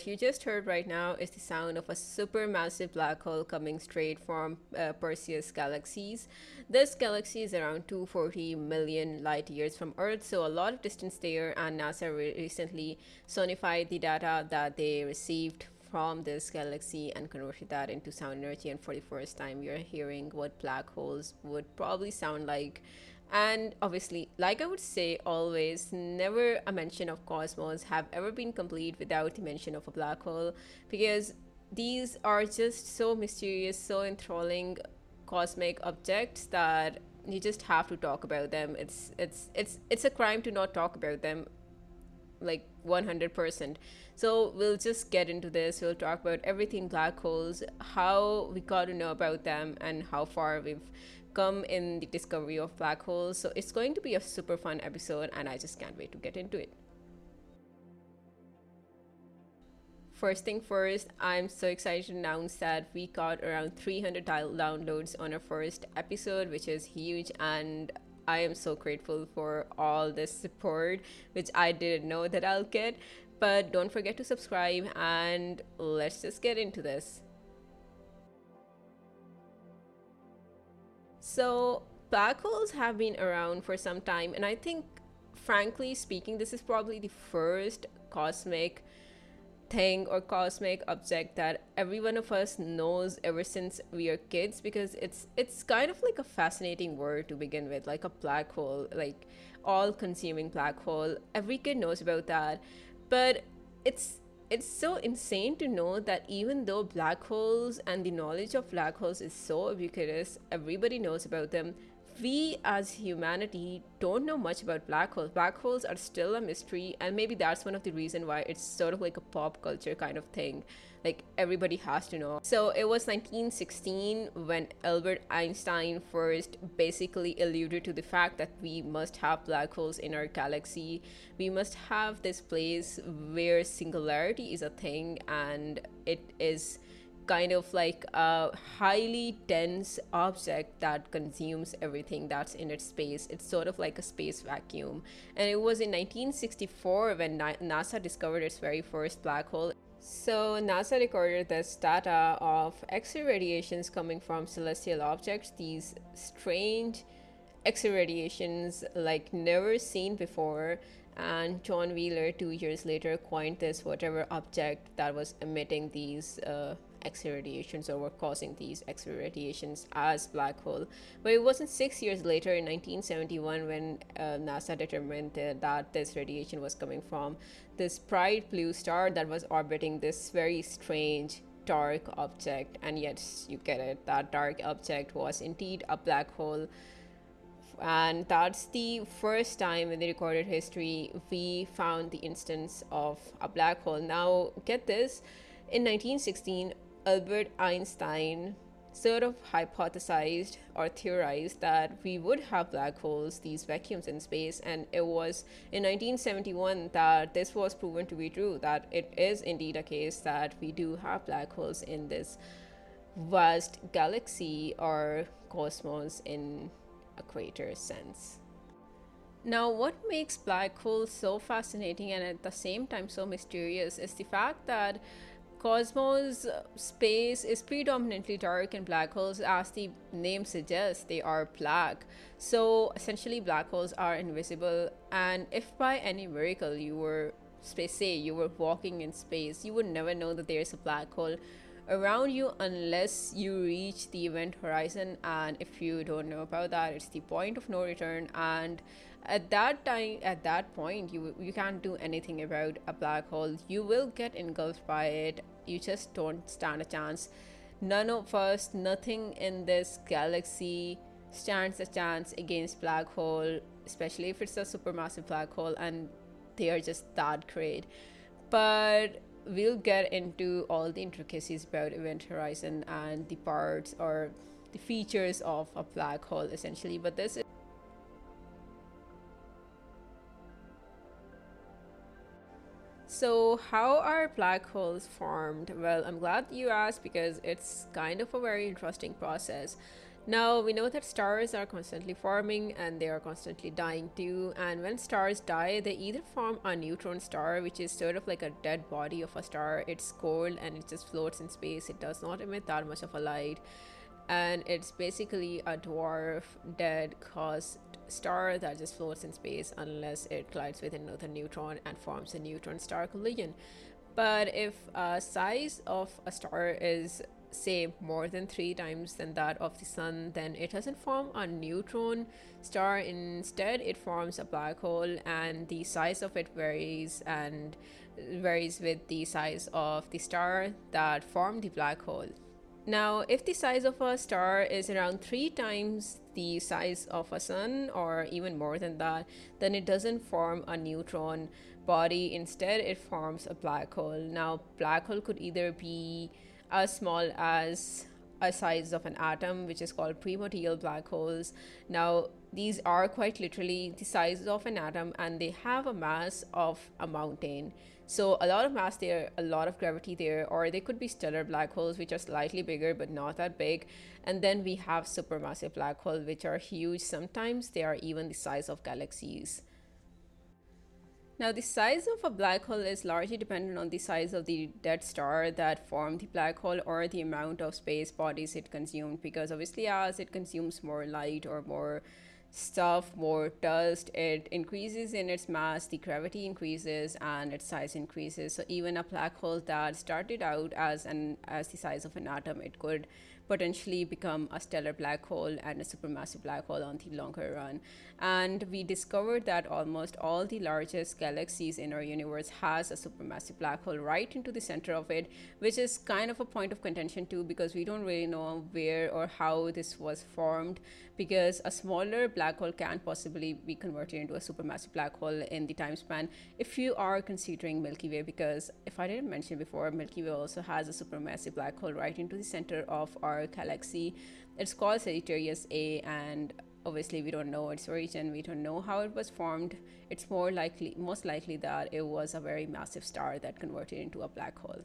what you just heard right now is the sound of a supermassive black hole coming straight from uh, Perseus galaxies. This galaxy is around 240 million light years from Earth, so a lot of distance there. And NASA re- recently sonified the data that they received from this galaxy and converted that into sound energy. And for the first time, are hearing what black holes would probably sound like and obviously, like I would say always, never a mention of cosmos have ever been complete without the mention of a black hole because these are just so mysterious, so enthralling cosmic objects that you just have to talk about them. It's it's it's it's a crime to not talk about them like 100%. So we'll just get into this. We'll talk about everything black holes, how we got to know about them and how far we've come in the discovery of black holes. So it's going to be a super fun episode, and I just can't wait to get into it. First thing first, I'm so excited to announce that we got around 300 downloads on our first episode, which is huge, and I am so grateful for all this support, which I didn't know that I'll get. But don't forget to subscribe, and let's just get into this. So, black holes have been around for some time, and I think, frankly speaking, this is probably the first cosmic thing or cosmic object that every one of us knows ever since we are kids because it's it's kind of like a fascinating word to begin with like a black hole like all consuming black hole. Every kid knows about that. But it's it's so insane to know that even though black holes and the knowledge of black holes is so ubiquitous, everybody knows about them, we as humanity don't know much about black holes. Black holes are still a mystery, and maybe that's one of the reason why it's sort of like a pop culture kind of thing. Like everybody has to know. So it was 1916 when Albert Einstein first basically alluded to the fact that we must have black holes in our galaxy. We must have this place where singularity is a thing and it is kind of like a highly dense object that consumes everything that's in its space. It's sort of like a space vacuum. And it was in 1964 when NASA discovered its very first black hole. So, NASA recorded this data of X ray radiations coming from celestial objects, these strange X ray radiations like never seen before. And John Wheeler, two years later, coined this whatever object that was emitting these uh, X-ray radiations or were causing these X-ray radiations as black hole. But it wasn't six years later in 1971 when uh, NASA determined that this radiation was coming from this bright blue star that was orbiting this very strange dark object. And yes, you get it, that dark object was indeed a black hole and that's the first time in the recorded history we found the instance of a black hole. Now, get this in 1916, Albert Einstein sort of hypothesized or theorized that we would have black holes, these vacuums in space, and it was in 1971 that this was proven to be true, that it is indeed a case that we do have black holes in this vast galaxy or cosmos in a greater sense. Now, what makes black holes so fascinating and at the same time so mysterious is the fact that Cosmos uh, space is predominantly dark and black holes, as the name suggests, they are black. So essentially, black holes are invisible. And if by any miracle you were, say, you were walking in space, you would never know that there's a black hole around you unless you reach the event horizon. And if you don't know about that, it's the point of no return. And at that time at that point you you can't do anything about a black hole you will get engulfed by it you just don't stand a chance. None of us nothing in this galaxy stands a chance against black hole especially if it's a supermassive black hole and they are just that great. But we'll get into all the intricacies about event horizon and the parts or the features of a black hole essentially but this is So, how are black holes formed? Well, I'm glad you asked because it's kind of a very interesting process. Now, we know that stars are constantly forming and they are constantly dying too. And when stars die, they either form a neutron star, which is sort of like a dead body of a star. It's cold and it just floats in space, it does not emit that much of a light. And it's basically a dwarf, dead, caused star that just floats in space unless it collides with another neutron and forms a neutron star collision. But if a size of a star is say more than three times than that of the sun then it doesn't form a neutron star instead it forms a black hole and the size of it varies and varies with the size of the star that formed the black hole now if the size of a star is around three times the size of a sun or even more than that then it doesn't form a neutron body instead it forms a black hole now black hole could either be as small as a size of an atom, which is called primordial black holes. Now, these are quite literally the size of an atom and they have a mass of a mountain. So, a lot of mass there, a lot of gravity there, or they could be stellar black holes, which are slightly bigger but not that big. And then we have supermassive black holes, which are huge. Sometimes they are even the size of galaxies. Now, the size of a black hole is largely dependent on the size of the dead star that formed the black hole or the amount of space bodies it consumed, because obviously, as it consumes more light or more stuff, more dust, it increases in its mass, the gravity increases, and its size increases. So, even a black hole that started out as an as the size of an atom, it could potentially become a stellar black hole and a supermassive black hole on the longer run. And we discovered that almost all the largest galaxies in our universe has a supermassive black hole right into the center of it, which is kind of a point of contention too because we don't really know where or how this was formed because a smaller black hole can possibly be converted into a supermassive black hole in the time span if you are considering Milky Way because if I didn't mention before Milky Way also has a supermassive black hole right into the center of our our galaxy. It's called Sagittarius A, and obviously we don't know its origin. We don't know how it was formed. It's more likely, most likely, that it was a very massive star that converted into a black hole.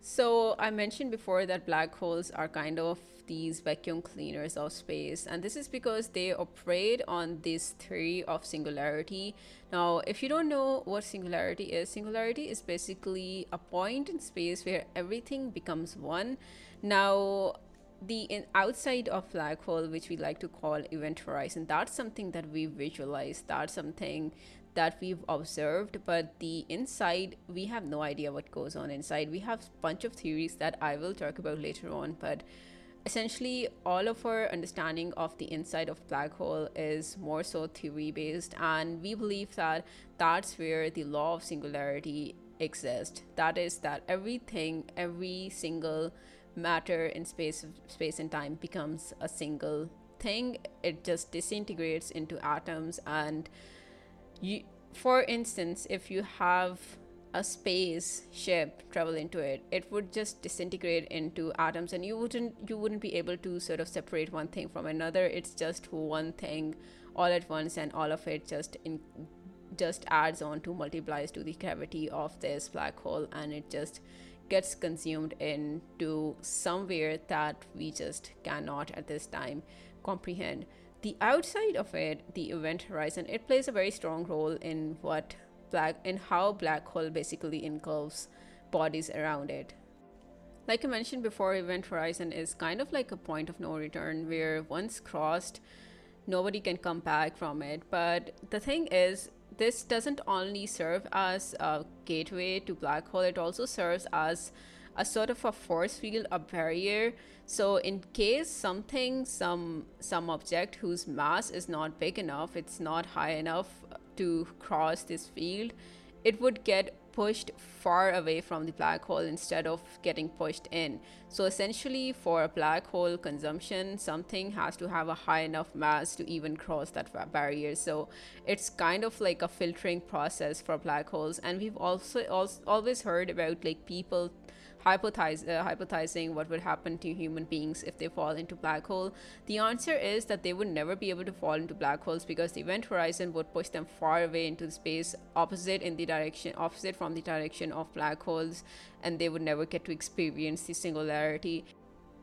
So I mentioned before that black holes are kind of these vacuum cleaners of space and this is because they operate on this theory of singularity. Now if you don't know what singularity is singularity is basically a point in space where everything becomes one. Now the in, outside of black hole which we like to call event horizon that's something that we visualize that's something that we've observed but the inside we have no idea what goes on inside. We have bunch of theories that i will talk about later on but essentially all of our understanding of the inside of black hole is more so theory based and we believe that that's where the law of singularity exists. That is that everything every single matter in space space and time becomes a single thing. It just disintegrates into atoms and you for instance if you have a space ship travel into it it would just disintegrate into atoms and you wouldn't you wouldn't be able to sort of separate one thing from another. It's just one thing all at once and all of it just in just adds on to multiplies to the gravity of this black hole and it just gets consumed into somewhere that we just cannot at this time comprehend. The outside of it the event horizon it plays a very strong role in what black in how black hole basically engulfs bodies around it. Like I mentioned before, Event Horizon is kind of like a point of no return where once crossed, nobody can come back from it. But the thing is, this doesn't only serve as a gateway to black hole, it also serves as a sort of a force field, a barrier. So in case something, some some object whose mass is not big enough, it's not high enough to cross this field, it would get pushed far away from the black hole instead of getting pushed in. So essentially, for a black hole consumption, something has to have a high enough mass to even cross that barrier. So it's kind of like a filtering process for black holes. And we've also, also always heard about like people uh, hypothesizing what would happen to human beings if they fall into black hole the answer is that they would never be able to fall into black holes because the event horizon would push them far away into space opposite in the direction opposite from the direction of black holes and they would never get to experience the singularity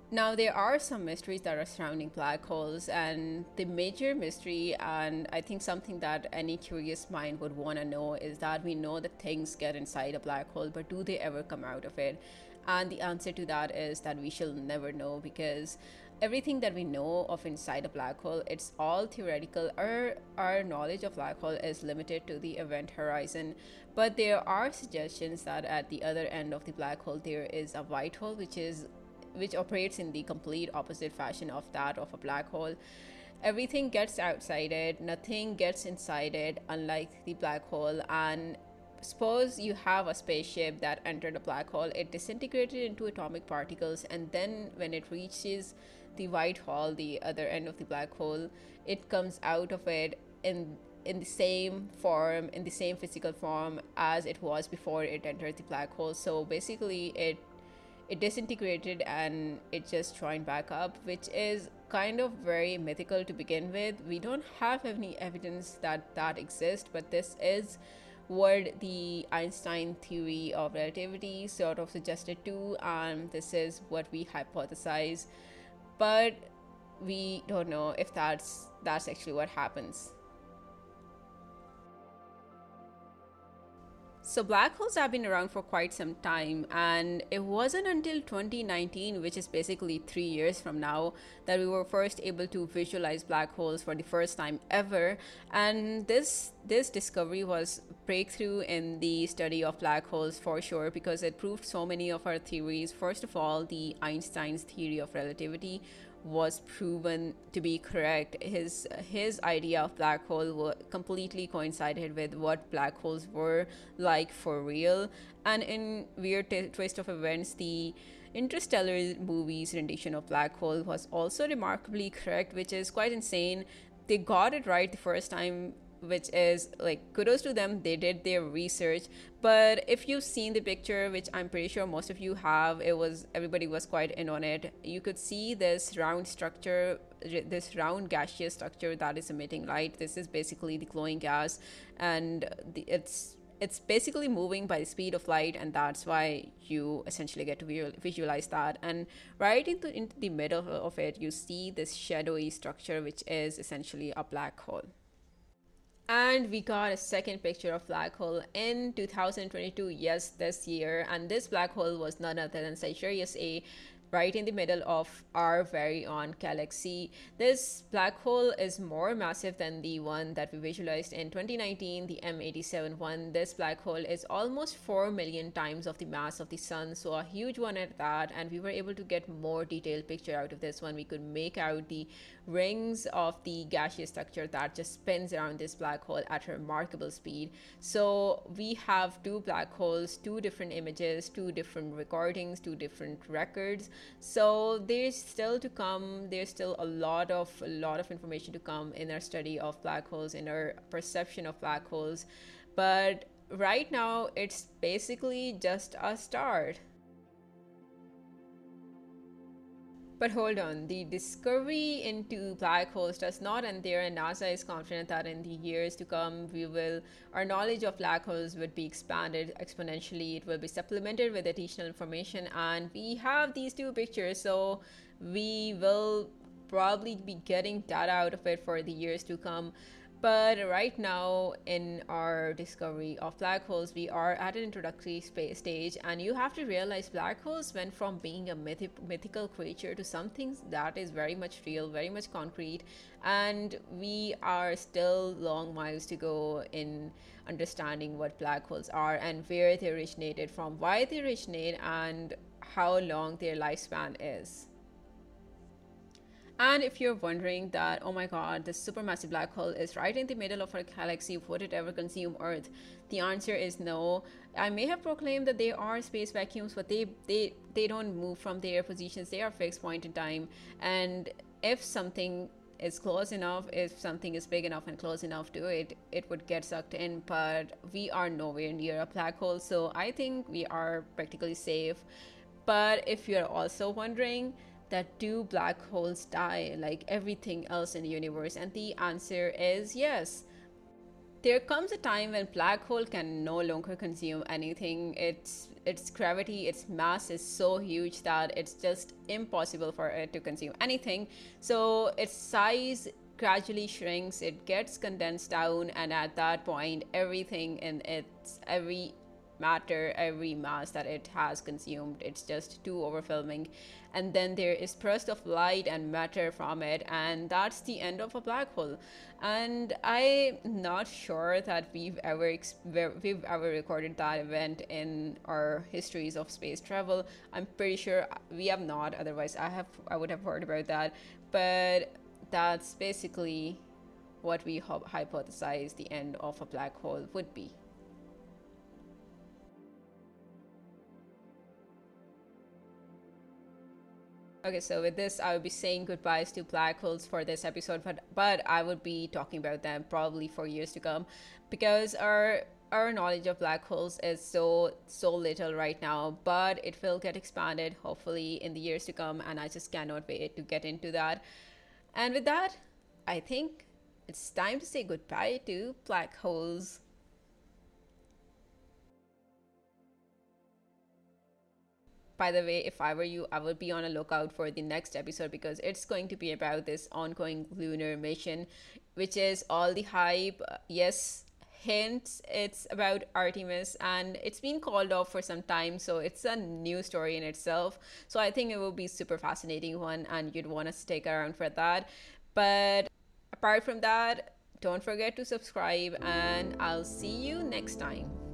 now, there are some mysteries that are surrounding black holes, and the major mystery, and I think something that any curious mind would want to know, is that we know that things get inside a black hole, but do they ever come out of it? And the answer to that is that we shall never know because everything that we know of inside a black hole it's all theoretical our our knowledge of black hole is limited to the event horizon but there are suggestions that at the other end of the black hole there is a white hole which is which operates in the complete opposite fashion of that of a black hole. Everything gets outside it, nothing gets inside it, unlike the black hole. And suppose you have a spaceship that entered a black hole, it disintegrated into atomic particles, and then when it reaches the white hole, the other end of the black hole, it comes out of it in in the same form, in the same physical form as it was before it entered the black hole. So basically, it it disintegrated and it just joined back up, which is kind of very mythical to begin with. We don't have any evidence that that exists, but this is what the Einstein theory of relativity sort of suggested too, and this is what we hypothesize. But we don't know if that's that's actually what happens. So, black holes have been around for quite some time, and it wasn't until 2019, which is basically three years from now, that we were first able to visualize black holes for the first time ever. And this this discovery was breakthrough in the study of black holes for sure because it proved so many of our theories. First of all, the Einstein's theory of relativity, was proven to be correct. His his idea of black hole completely coincided with what black holes were like for real. And in weird t- twist of events, the Interstellar movie's rendition of black hole was also remarkably correct, which is quite insane. They got it right the first time which is like kudos to them. They did their research. But if you've seen the picture which i'm pretty sure most of you have it was everybody was quite in on it. You could see this round structure this round gaseous structure that is emitting light. This is basically the glowing gas. And the, it's it's basically moving by the speed of light and that's why you essentially get to visualize that. And right into, into the middle of it you see this shadowy structure which is essentially a black hole and we got a second picture of black hole in 2022 yes this year. And this black hole was none other than sagittarius a right in the middle of our very own galaxy. This black hole is more massive than the one that we visualized in 2019, the M87 one. This black hole is almost 4 million times of the mass of the sun, so a huge one at that. And we were able to get more detailed picture out of this one. We could make out the rings of the gaseous structure that just spins around this black hole at a remarkable speed. So we have two black holes, two different images, two different recordings, two different records so there's still to come there's still a lot of a lot of information to come in our study of black holes in our perception of black holes. But right now it's basically just a start But hold on, the discovery into black holes does not end there, and NASA is confident that in the years to come, we will our knowledge of black holes would be expanded exponentially. It will be supplemented with additional information, and we have these two pictures, so we will probably be getting data out of it for the years to come. But right now, in our discovery of black holes, we are at an introductory stage, and you have to realize black holes went from being a mythi- mythical creature to something that is very much real, very much concrete, and we are still long miles to go in understanding what black holes are and where they originated from, why they originate, and how long their lifespan is. And if you're wondering that, oh my god, this supermassive black hole is right in the middle of our galaxy, would it ever consume Earth? The answer is no. I may have proclaimed that they are space vacuums, but they they they don't move from their positions. They are fixed point in time. And if something is close enough, if something is big enough and close enough to it, it would get sucked in. But we are nowhere near a black hole, so I think we are practically safe But if you're also wondering, that do black holes die like everything else in the universe? And the answer is yes. There comes a time when black hole can no longer consume anything. Its its gravity, its mass is so huge that it's just impossible for it to consume anything. So its size gradually shrinks, it gets condensed down, and at that point, everything in its every matter, every mass that it has consumed, it's just too overwhelming. And then there is burst of light and matter from it, and that's the end of a black hole. And I'm not sure that we've ever we've ever recorded that event in our histories of space travel. I'm pretty sure we have not. Otherwise, I have I would have heard about that. But that's basically what we hypothesize the end of a black hole would be. Okay, so with this, I will be saying goodbyes to black holes for this episode, but but I would be talking about them probably for years to come, because our our knowledge of black holes is so so little right now, but it will get expanded hopefully in the years to come, and I just cannot wait to get into that. And with that, I think it's time to say goodbye to black holes. By the way, if I were you, I would be on a lookout for the next episode because it's going to be about this ongoing lunar mission, which is all the hype. Yes, hints it's about Artemis and it's been called off for some time, so it's a new story in itself. So I think it will be super fascinating one and you'd want to stick around for that. But apart from that, don't forget to subscribe and I'll see you next time.